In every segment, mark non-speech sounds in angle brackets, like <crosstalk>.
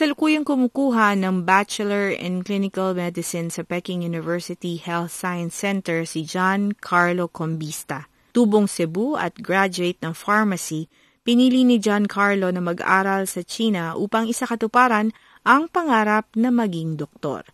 Kasalukuyang kumukuha ng Bachelor in Clinical Medicine sa Peking University Health Science Center si John Carlo Combista. Tubong Cebu at graduate ng pharmacy, pinili ni John Carlo na mag-aral sa China upang isakatuparan ang pangarap na maging doktor.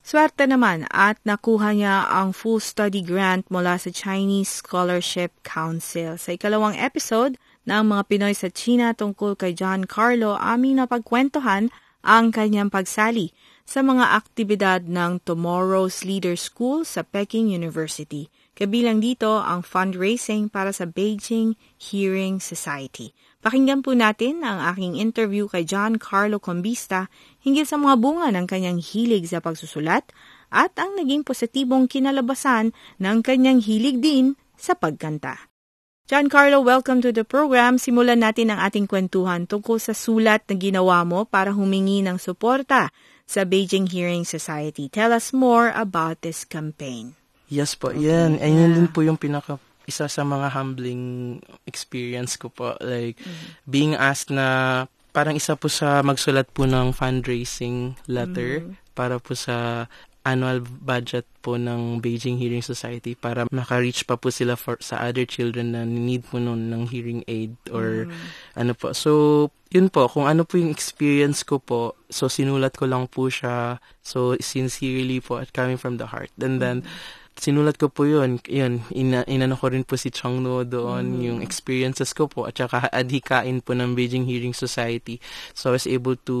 Swerte naman at nakuha niya ang full study grant mula sa Chinese Scholarship Council. Sa ikalawang episode, ng mga Pinoy sa China tungkol kay John Carlo aming napagkwentuhan ang kanyang pagsali sa mga aktibidad ng Tomorrow's Leader School sa Peking University. Kabilang dito ang fundraising para sa Beijing Hearing Society. Pakinggan po natin ang aking interview kay John Carlo Combista hinggil sa mga bunga ng kanyang hilig sa pagsusulat at ang naging positibong kinalabasan ng kanyang hilig din sa pagkanta. John Carlo, welcome to the program. Simulan natin ang ating kwentuhan tungkol sa sulat na ginawa mo para humingi ng suporta sa Beijing Hearing Society. Tell us more about this campaign. Yes po, okay. yan. Ayun yeah. din po yung pinaka isa sa mga humbling experience ko po. Like, mm-hmm. being asked na parang isa po sa magsulat po ng fundraising letter mm-hmm. para po sa annual budget po ng Beijing Hearing Society para maka-reach pa po sila for, sa other children na need po nun ng hearing aid or mm. ano po. So, yun po, kung ano po yung experience ko po, so sinulat ko lang po siya, so sincerely po at coming from the heart. And then, mm sinulat ko po yun. Yun, ina, inano ko rin po si Chong No doon, mm. yung experiences ko po, at saka adhikain po ng Beijing Hearing Society. So, I was able to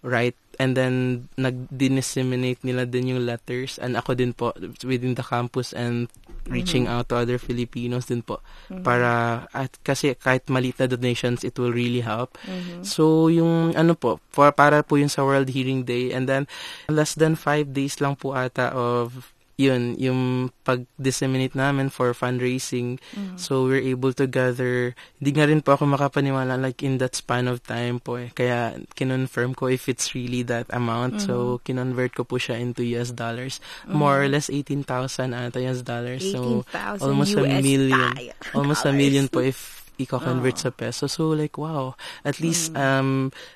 write and then nag-disseminate nila din yung letters and ako din po within the campus and reaching mm-hmm. out to other Filipinos din po mm-hmm. para at kasi kahit maliit na donations it will really help mm-hmm. so yung ano po for, para po yung sa World Hearing Day and then less than five days lang po ata of yun, yung pag-disseminate namin for fundraising. Mm-hmm. So, we're able to gather, hindi nga rin po ako makapaniwala like in that span of time po eh. Kaya, kinonfirm ko if it's really that amount. Mm-hmm. So, kinonvert ko po siya into US dollars. Mm-hmm. More or less 18,000 ata US dollars. So, almost US a million. Dollars. Almost a million po if i-convert oh. sa peso. So like wow, at least mm. um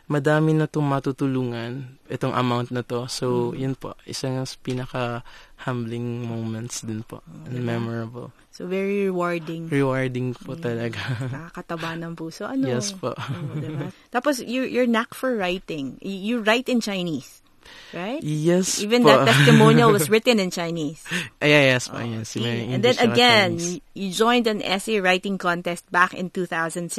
madami na tong matutulungan itong amount na to. So mm. yun po, isang pinaka humbling moments din po oh, and diba? memorable. So very rewarding. Rewarding po yeah. talaga. <laughs> Nakakataba ng puso. Ano? Yes po. oh, diba? <laughs> Tapos you you're knack for writing. You write in Chinese right? Yes Even po. that <laughs> testimonial was written in Chinese. Uh, yeah, yes. Oh, yes. Okay. And then again, you joined an essay writing contest back in 2017.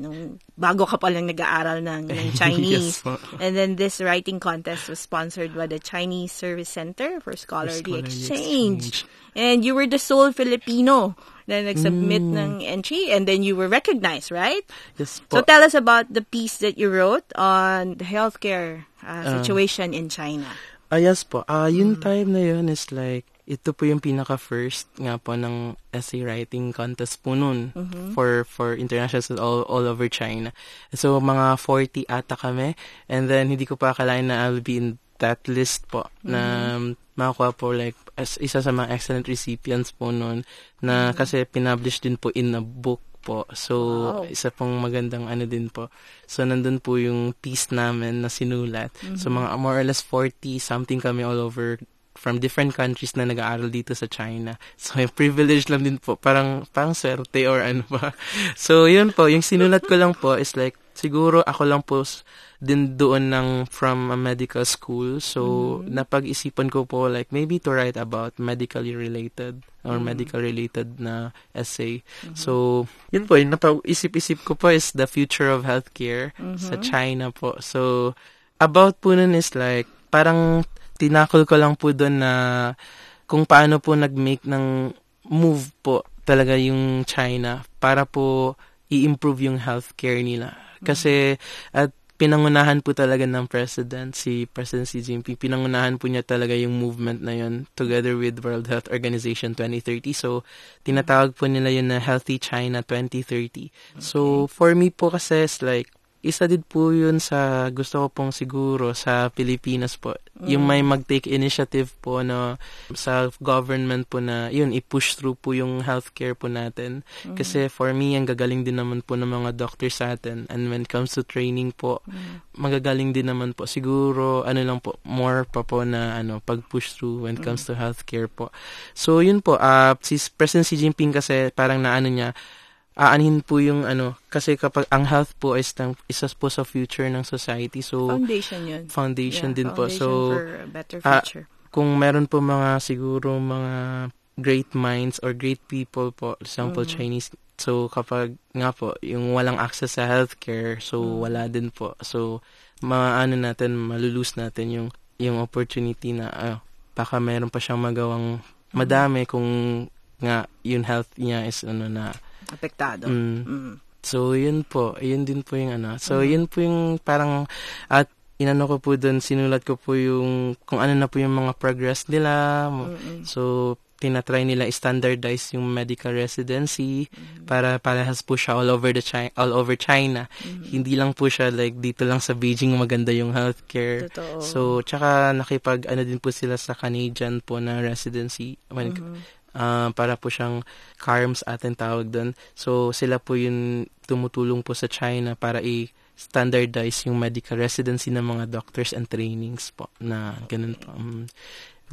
Nung bago ka pa lang nag-aaral ng, ng <laughs> Chinese. yes and then this writing contest was sponsored by the Chinese Service Center for Scholarly, for Scholarly Exchange. Exchange. And you were the sole Filipino na nag-submit mm. ng entry and then you were recognized, right? Yes po. So tell us about the piece that you wrote on the healthcare uh, ah. situation uh, in China. Ah, yes po. Ah, uh, yung mm. time na yun is like, ito po yung pinaka-first nga po ng essay writing contest po noon mm-hmm. for for international all, all over China. So, mga 40 ata kami. And then, hindi ko pa akalain na I'll be in that list po mm-hmm. na makakuha po like as isa sa mga excellent recipients po noon na mm-hmm. kasi pinublish din po in a book po. So, wow. isa pong magandang ano din po. So, nandun po yung piece namin na sinulat. Mm-hmm. So, mga more or less 40 something kami all over from different countries na nag-aaral dito sa China. <laughs> So, yung privilege lang din po. Parang, parang swerte or ano ba. <laughs> So, yun po. Yung sinulat ko lang po is like, siguro ako lang po din doon ng from a medical school. So, mm-hmm. napag-isipan ko po like maybe to write about medically related or mm-hmm. medical related na essay. Mm-hmm. So, yun po, yung napag-isip-isip ko po is the future of healthcare mm-hmm. sa China po. So, about po nun is like, parang tinakol ko lang po doon na kung paano po nag-make ng move po talaga yung China para po i-improve yung healthcare nila. Kasi at pinangunahan po talaga ng president, si President Xi Jinping, pinangunahan po niya talaga yung movement na yun together with World Health Organization 2030. So, tinatawag po nila yun na Healthy China 2030. Okay. So, for me po kasi is like, isa din po yun sa gusto ko pong siguro sa Pilipinas po. Mm. Yung may mag-take initiative po na sa government po na yun, i-push through po yung healthcare po natin. Mm. Kasi for me, ang gagaling din naman po ng mga doctors sa atin. And when it comes to training po, mm. magagaling din naman po. Siguro, ano lang po, more pa po na ano, pag-push through when it comes mm. to healthcare po. So, yun po, uh, si President Xi Jinping kasi parang naano niya, aanhin po yung ano, kasi kapag ang health po is tang, isa po sa future ng society. So, foundation yun. Foundation yeah, din foundation po. So, for a better future. Uh, kung meron po mga siguro mga great minds or great people po, example mm. Chinese, so kapag nga po, yung walang access sa healthcare, so mm. wala din po. So, maano natin, malulus natin yung yung opportunity na uh, baka meron pa siyang magawang madami mm. kung nga yung health niya is ano na apektado. Mm. Mm. So, yun po. Yun din po yung ano. So, mm. yun po yung parang, at inano ko po doon, sinulat ko po yung, kung ano na po yung mga progress nila. Mm-mm. So, tinatry nila standardize yung medical residency mm-hmm. para parehas po siya all over the China, all over China. Mm-hmm. Hindi lang po siya like dito lang sa Beijing maganda yung healthcare. Totoo. So tsaka nakipag ano din po sila sa Canadian po na residency when mm-hmm uh, para po siyang CARMS atin tawag doon. So, sila po yung tumutulong po sa China para i-standardize yung medical residency ng mga doctors and trainings po na ganun po. Um,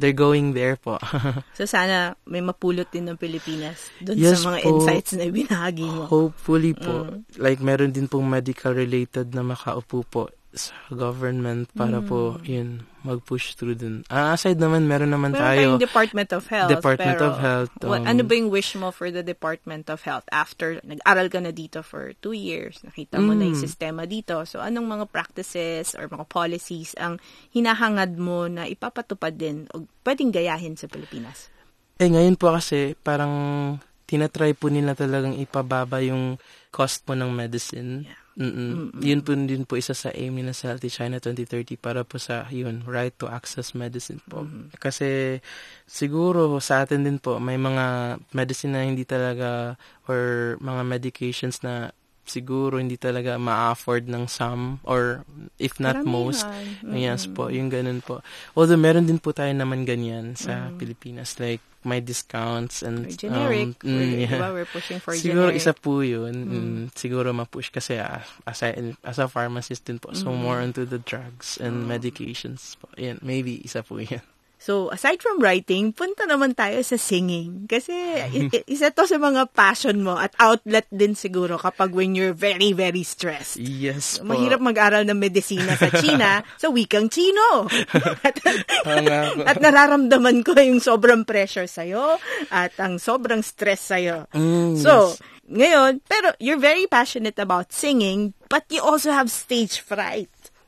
they're going there po. <laughs> so, sana may mapulot din ng Pilipinas doon yes, sa mga po, insights na ibinahagi mo. Hopefully po. Mm. Like, meron din pong medical related na makaupo po sa government para mm. po, yun, mag-push through dun. Ah, aside naman, meron naman meron tayo. Department of Health. Department pero of Health. Um, what, ano ba yung wish mo for the Department of Health after nag-aral ka na dito for two years, nakita mo mm. na yung mm. sistema dito. So, anong mga practices or mga policies ang hinahangad mo na ipapatupad din o pwedeng gayahin sa Pilipinas? Eh, ngayon po kasi, parang tinatry po nila talagang ipababa yung cost po ng medicine. Yeah. Mm-mm. Mm-mm. Yun po din po isa sa aim nila sa Healthy China 2030 para po sa yun, right to access medicine po. Mm-hmm. Kasi siguro sa atin din po may mga medicine na hindi talaga or mga medications na siguro hindi talaga ma-afford ng some or if not Maramihan. most. Mm-hmm. Yes po, yung ganun po. Although meron din po tayo naman ganyan sa mm-hmm. Pilipinas like may discounts and or generic. Um, mm, yeah. diba, we're pushing for siguro generic. isa po yun. Mm. Mm, siguro ma-push kasi uh, as, a, as a pharmacist din po. So mm. more into the drugs and mm. medications po. Yan, maybe isa po yan. So, aside from writing, punta naman tayo sa singing. Kasi isa to sa mga passion mo at outlet din siguro kapag when you're very, very stressed. Yes po. Mahirap mag-aral ng medisina sa China <laughs> sa wikang Chino. <laughs> at, at nararamdaman ko yung sobrang pressure sa'yo at ang sobrang stress sa'yo. Mm, so, yes. ngayon, pero you're very passionate about singing, but you also have stage fright.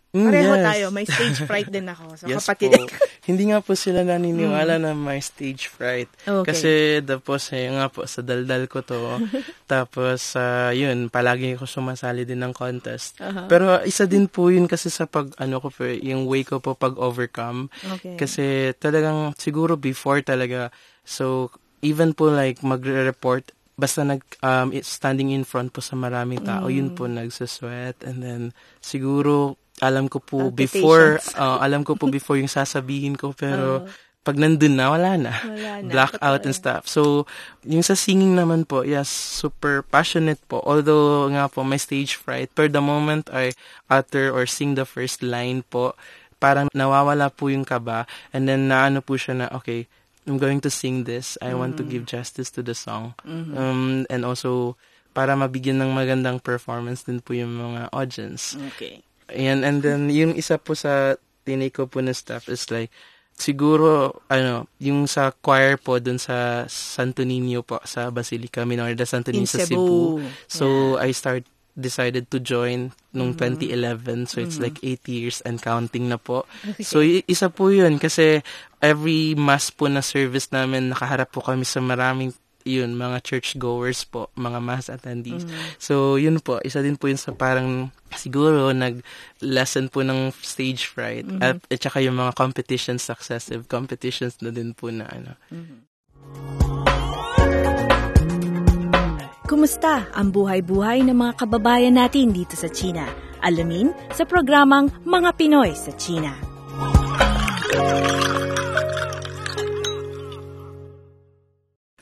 Mm, Pareho yes. tayo, may stage fright <laughs> din ako. So yes kapatid. Po. <laughs> Hindi nga po sila naniniwala mm. na may stage fright. Okay. Kasi tapos eh, nga po sa daldal ko to. <laughs> tapos uh, yun, palagi ko sumasali din ng contest. Uh-huh. Pero isa din po yun kasi sa pag ano ko po, yung way ko po pag overcome. Okay. Kasi talagang siguro before talaga so even po like magre-report basta nag um, standing in front po sa maraming tao, mm. yun po nagsasweat and then siguro alam ko po before, uh, alam ko po <laughs> before yung sasabihin ko, pero uh, pag nandun na, wala na. Wala na. Blackout and stuff. So, yung sa singing naman po, yes, super passionate po. Although nga po, may stage fright. Per the moment I utter or sing the first line po, parang nawawala po yung kaba. And then, naano po siya na, okay, I'm going to sing this. I mm-hmm. want to mm. give justice to the song. Mm-hmm. Um, and also, para mabigyan ng magandang performance din po yung mga audience. Okay. Ayan, and then, yung isa po sa tinake ko po na stuff is like, siguro, ano, yung sa choir po dun sa Santo Niño po, sa Basilica Minor de Santo Niño sa Cebu. So, yeah. I start decided to join nung mm-hmm. 2011. So, it's mm-hmm. like 8 years and counting na po. Okay. So, isa po yun kasi every mass po na service namin, nakaharap po kami sa maraming yun, mga church goers po, mga mass attendees. So, yun po, isa din po yun sa parang siguro nag-lesson po ng stage fright at, at saka yung mga competitions, successive competitions na din po na ano. Kumusta ang buhay-buhay ng mga kababayan natin dito sa China? Alamin sa programang Mga Pinoy sa China.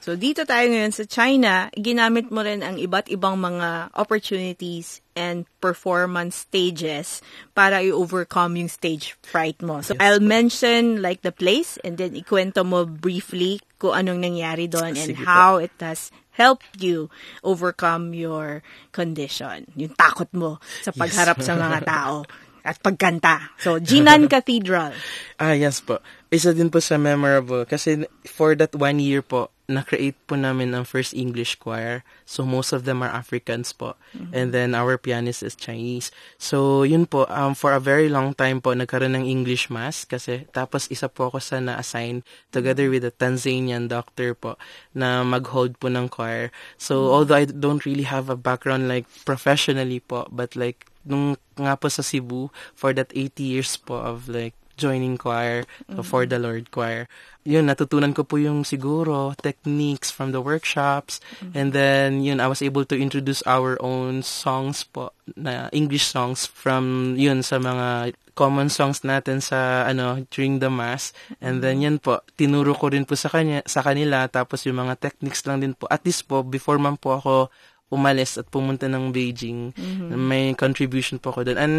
So dito tayo ngayon sa China, ginamit mo rin ang iba't ibang mga opportunities and performance stages para i-overcome yung stage fright mo. So I'll mention like the place and then ikwento mo briefly kung anong nangyari doon and Sige po. how it has helped you overcome your condition. Yung takot mo sa pagharap sa mga tao <laughs> at pagkanta. So, Jinan <laughs> Cathedral. Ah, yes po. Isa din po sa memorable kasi for that one year po, na-create po namin ang first English choir. So, most of them are Africans po. And then, our pianist is Chinese. So, yun po, um, for a very long time po, nagkaroon ng English mass kasi tapos isa po ako sa na-assign together with a Tanzanian doctor po na mag-hold po ng choir. So, although I don't really have a background like professionally po, but like nung nga po sa Cebu for that 80 years po of like joining choir so for the Lord choir. Yun, natutunan ko po yung siguro techniques from the workshops. And then yun, I was able to introduce our own songs po na English songs from yun sa mga common songs natin sa ano during the mass. And then yan po tinuro ko rin po sa kanya sa kanila. Tapos yung mga techniques lang din po. At least po before man po ako umalis at pumunta ng Beijing. May contribution po ako doon. And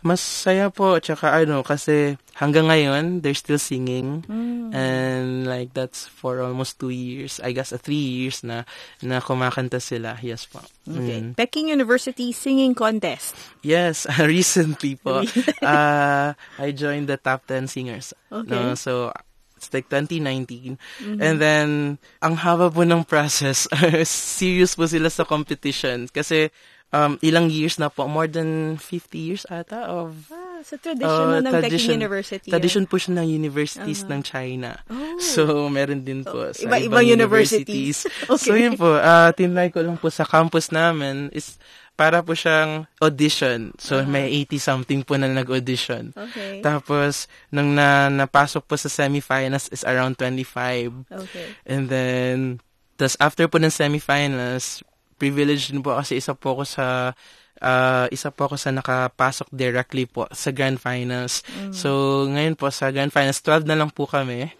masaya po, tsaka ano, kasi hanggang ngayon, they're still singing. And like, that's for almost two years. I guess, uh, three years na, na kumakanta sila. Yes po. Okay. Mm. Peking University Singing Contest. Yes, <laughs> recently po. <laughs> uh, I joined the top 10 singers. Okay. No, so, it's like 2019. And then, ang haba po ng process. <laughs> Serious po sila sa competition. Kasi, um, ilang years na po, more than 50 years ata of Ah, sa tradition uh, ng Peking University. Tradition po siya ng universities ng China. So, meron din po sa iba-ibang ibang universities. universities. <laughs> So, yun po, uh, tinry ko lang po sa campus namin is para po siyang audition. So, may 80-something po na nag-audition. Okay. Tapos, nung na, napasok po sa semifinals is around 25. Okay. And then, tas after po ng semifinals, privileged din po kasi isa po ako sa ah, isa po ako sa nakapasok directly po sa grand finals. So, ngayon po sa grand finals, 12 na lang po kami.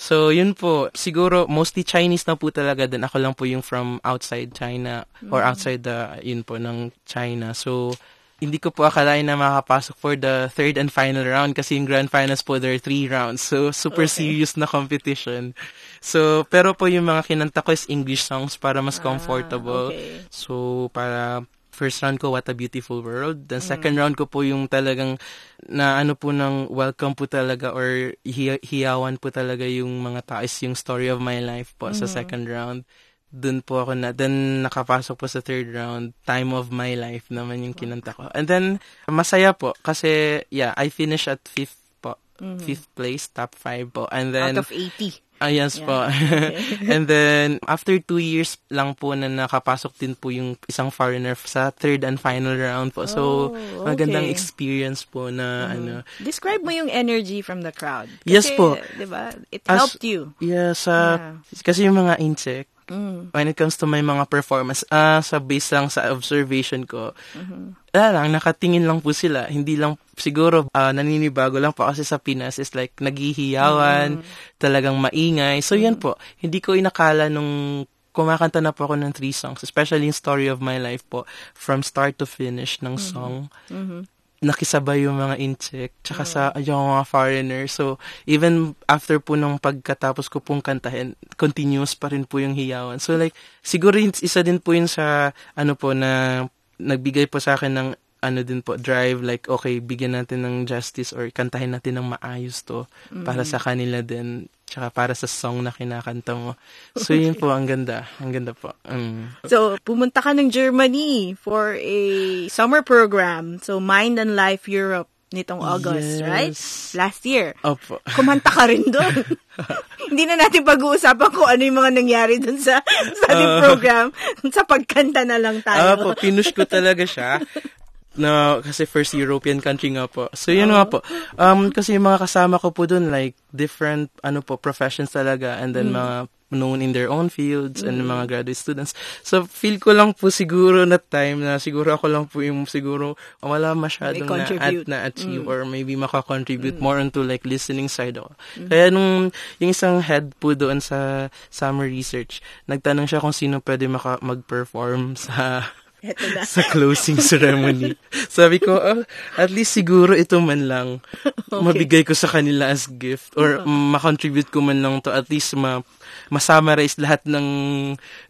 So, yun po. Siguro, mostly Chinese na po talaga. Then ako lang po yung from outside China or outside the, yun po, ng China. So, hindi ko po akalain na makakapasok for the third and final round kasi yung grand finals po, there are three rounds. So, super serious na competition. So, pero po yung mga kinanta ko is English songs para mas comfortable. okay. So, para first round ko, What a Beautiful World. Then second round ko po yung talagang na ano po ng welcome po talaga or hi- hiyawan po talaga yung mga tao is yung Story of My Life po sa second round. Doon po ako na, then nakapasok po sa third round, Time of My Life naman yung kinanta ko. And then, masaya po kasi, yeah, I finished at fifth po. Fifth place, top five po. And then, Out of 80. Ah, yes po. <laughs> And then, after two years lang po na nakapasok din po yung isang foreigner sa third and final round po. So, Oh, magandang okay. experience po na ano. Describe mo yung energy from the crowd. Yes Kasi, po. Di ba? It As- helped you. Yeah, sa, kasi yung mga insect, Mm. when it comes to my mga performance, ah, sa base lang sa observation ko, Mm-hmm. wala lang, nakatingin lang po sila. Hindi lang, siguro, ah, naninibago lang po kasi sa Pinas is like, naghihiyawan, Mm-hmm. talagang maingay. So, yan po. Hindi ko inakala nung kumakanta na po ako ng three songs, especially in Story of My Life po, from start to finish ng song. Nakisabay yung mga insect, tsaka sa yung mga foreigner. So, even after po nung pagkatapos ko pong kantahin, continuous pa rin po yung hiyawan. So, like, siguro isa din po yun sa, ano po, na nagbigay po sa akin ng ano din po, drive, like, okay, bigyan natin ng justice or kantahin natin ng maayos to para sa kanila din, tsaka para sa song na kinakanta mo. So, yun po, ang ganda. Ang ganda po. Mm. So, pumunta ka ng Germany for a summer program. So, Mind and Life Europe nitong August, Yes. right? Last year. Opo. Kumanta ka rin doon. <laughs> Hindi na natin pag-uusapan kung ano yung mga nangyari doon sa study program. Sa pagkanta na lang Ah, tayo. po, pinush ko talaga siya. Na, kasi first European country nga po. So, yun nga po. Um, kasi yung mga kasama ko po dun, like, different, ano po, professions talaga. And then, mga known in their own fields and mga graduate students. So, feel ko lang po siguro na time na siguro ako lang po yung siguro wala masyadong na, at, na achieve or maybe makakontribute more into like listening side ako. Kaya nung yung isang head po doon sa summer research, nagtanong siya kung sino pwede maka, mag-perform <laughs> sa Eto na. sa closing ceremony. <laughs> Sabi ko, oh, at least siguro ito man lang <laughs> mabigay ko sa kanila as gift or ma-contribute ko man lang to at least ma ma-summarize lahat ng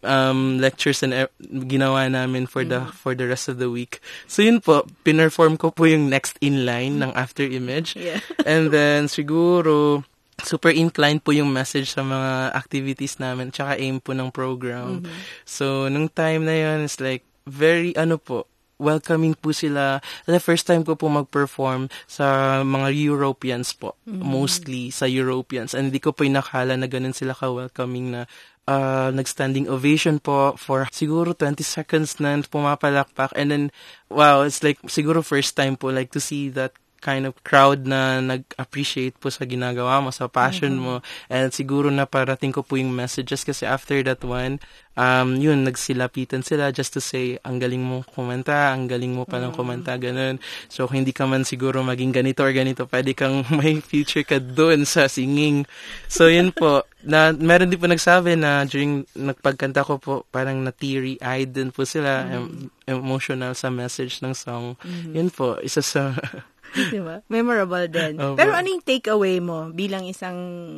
um, lectures and e- ginawa namin for the for the rest of the week. So yun po, pinerform ko po yung next in line ng after image. Yeah. <laughs> And then siguro super inclined po yung message sa mga activities namin tsaka aim po ng program. So nung time na yun it's like very ano po welcoming po sila. The first time ko po mag-perform sa mga Europeans po. Mostly sa Europeans. And hindi ko po inakala na ganun sila ka-welcoming na uh, nag-standing ovation po for siguro 20 seconds na pumapalakpak. And then, wow, it's like siguro first time po like to see that kind of crowd na nag-appreciate po sa ginagawa mo, sa passion mo. And siguro na parating ko po yung messages kasi after that one, um, yun, nagsilapitan sila just to say, ang galing mo kumanta, ang galing mo palang kumanta, ganun. So, hindi ka man siguro maging ganito or ganito, pwede kang <laughs> may future ka doon sa singing. So, yun po. Na, meron din po nagsabi na during nagpagkanta ko po, parang na-teary-eyed din po sila, em- emotional sa message ng song. Yun po, isa sa... <laughs> <laughs> Diba? Memorable din. Opo. Pero ano yung takeaway mo bilang isang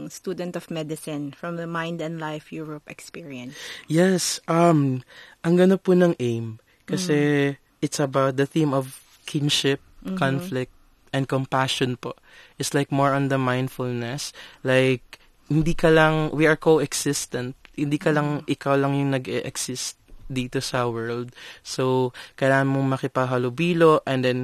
student of medicine from the Mind and Life Europe experience? Yes, um, ang ganda po ng aim. Kasi it's about the theme of kinship, conflict, and compassion po. It's like more on the mindfulness. Like, hindi ka lang, we are coexistent. Hindi ka lang, ikaw lang yung nag-exist dito sa world. So, kailangan mong makipahalubilo and then,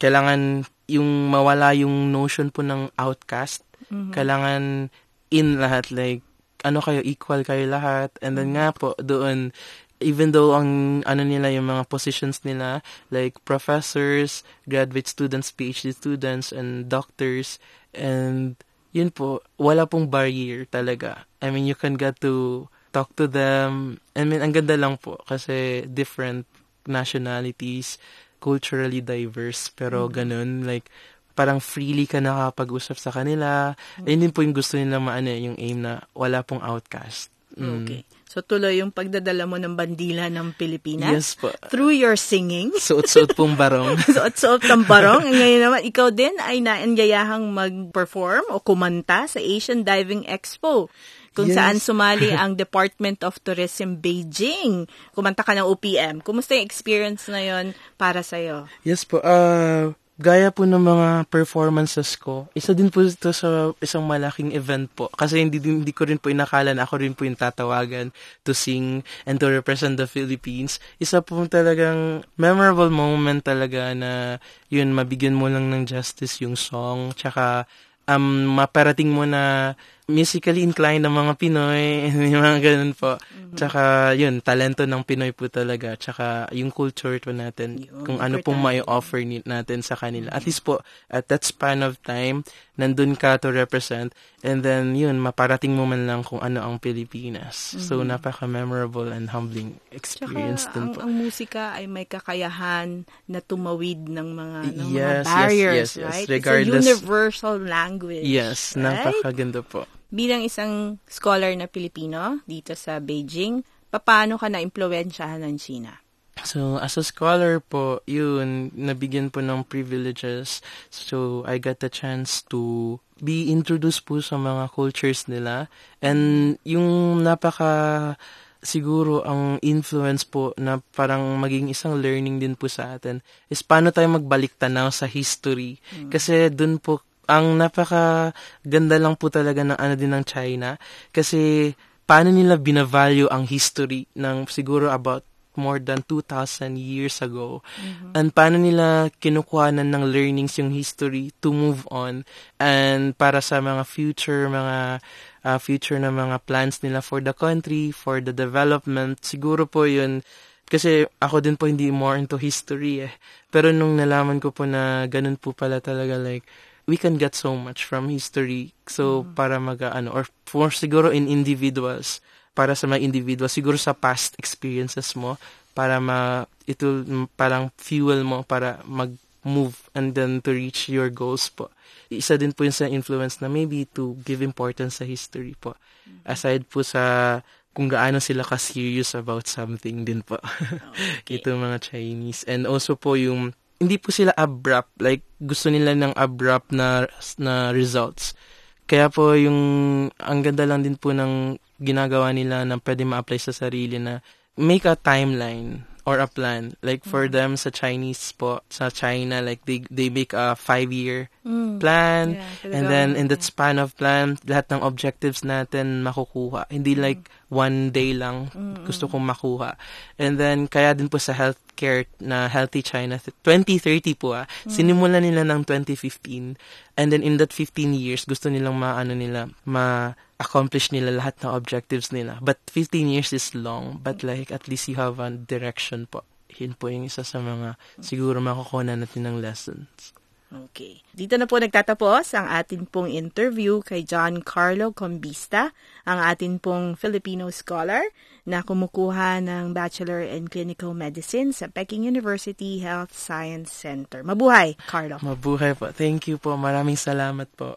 kailangan yung mawala yung notion po ng outcast. Kailangan in lahat, like, ano kayo, equal kayo lahat. And then nga po, doon, even though ang ano nila yung mga positions nila like professors, graduate students, PhD students and doctors and yun po wala pong barrier talaga. I mean you can get to talk to them. I mean ang ganda lang po kasi different nationalities, culturally diverse pero ganun like parang freely ka nakapag-usap sa kanila. Ayun din po yung gusto nila maano eh, yung aim na wala pong outcast. Mm. Okay. So tuloy yung pagdadala mo ng bandila ng Pilipinas Yes po. through your singing. Suot-suot pong barong. <laughs> Suot-suot ng barong. Ngayon naman, ikaw din ay naanyayahang mag-perform o kumanta sa Asian Diving Expo kung Yes. saan sumali <laughs> ang Department of Tourism Beijing. Kumanta ka ng OPM. Kumusta yung experience na yon para sa'yo? Yes po. Uh, gaya po ng mga performances ko, isa din po ito sa isang malaking event po. Kasi hindi, hindi ko rin po inakala na ako rin po yung tatawagan to sing and to represent the Philippines. Isa po talagang memorable moment talaga na yun, mabigyan mo lang ng justice yung song. Tsaka um, maparating mo na musically inclined ng mga Pinoy, <laughs> yung mga ganun po. Tsaka, yun, talento ng Pinoy po talaga. Tsaka, yung culture po natin, Yun, kung ano pong may offer ni- natin sa kanila. At least po, at that span of time, nandun ka to represent. And then, yun, maparating mo man lang kung ano ang Pilipinas. So, napaka-memorable and humbling experience Tsaka, din ang, po. ang musika ay may kakayahan na tumawid ng mga, ng Yes, mga yes, barriers, yes, yes. right? Regardless- It's a universal language. Yes, right? napakaganda po. Bilang isang scholar na Pilipino dito sa Beijing, paano ka na-impluensyahan ng China? So, as a scholar po, yun, nabigyan po ng privileges. So, I got the chance to be introduced po sa mga cultures nila. And yung napaka siguro ang influence po na parang maging isang learning din po sa atin is paano tayo magbalik tanaw sa history. Kasi dun po ang napaka ganda lang po talaga ng ano din ng China kasi paano nila binavalue ang history ng siguro about more than 2,000 years ago. And paano nila kinukuhanan ng learnings yung history to move on and para sa mga future, mga uh, future na mga plans nila for the country, for the development. Siguro po yun, kasi ako din po hindi more into history eh. Pero nung nalaman ko po na ganun po pala talaga like, we can get so much from history. So, para mag, ano, or for siguro in individuals, para sa mga individuals, siguro sa past experiences mo, para ma, ito parang fuel mo para mag-move and then to reach your goals po. Isa din po yun sa influence na maybe to give importance sa history po. Aside po sa kung gaano sila ka-serious about something din po. <laughs> Okay. Ito mga Chinese. And also po yung hindi po sila abrupt. Like gusto nila ng abrupt na na results. Kaya po yung ang ganda lang din po ng ginagawa nila na pwede ma-apply sa sarili na make a timeline or a plan. Like for them sa Chinese po sa China like they they make a five year plan. Yeah, and then in that span of plan lahat ng objectives natin makukuha. Hindi like one day lang gusto kong makuha. And then kaya din po sa healthcare na Healthy China 2030 po ah sinimulan nila ng 2015 and then in that 15 years gusto nilang maano nila ma accomplish nila lahat ng objectives nila. But 15 years is long. But like at least you have a direction po. Yun po yung isa sa mga siguro makukuha natin ng lessons. Okay. Dito na po nagtatapos ang atin pong interview kay John Carlo Combista, ang atin pong Filipino scholar na kumukuha ng Bachelor in Clinical Medicine sa Peking University Health Science Center. Mabuhay, Carlo. mabuhay po thank you po maraming salamat po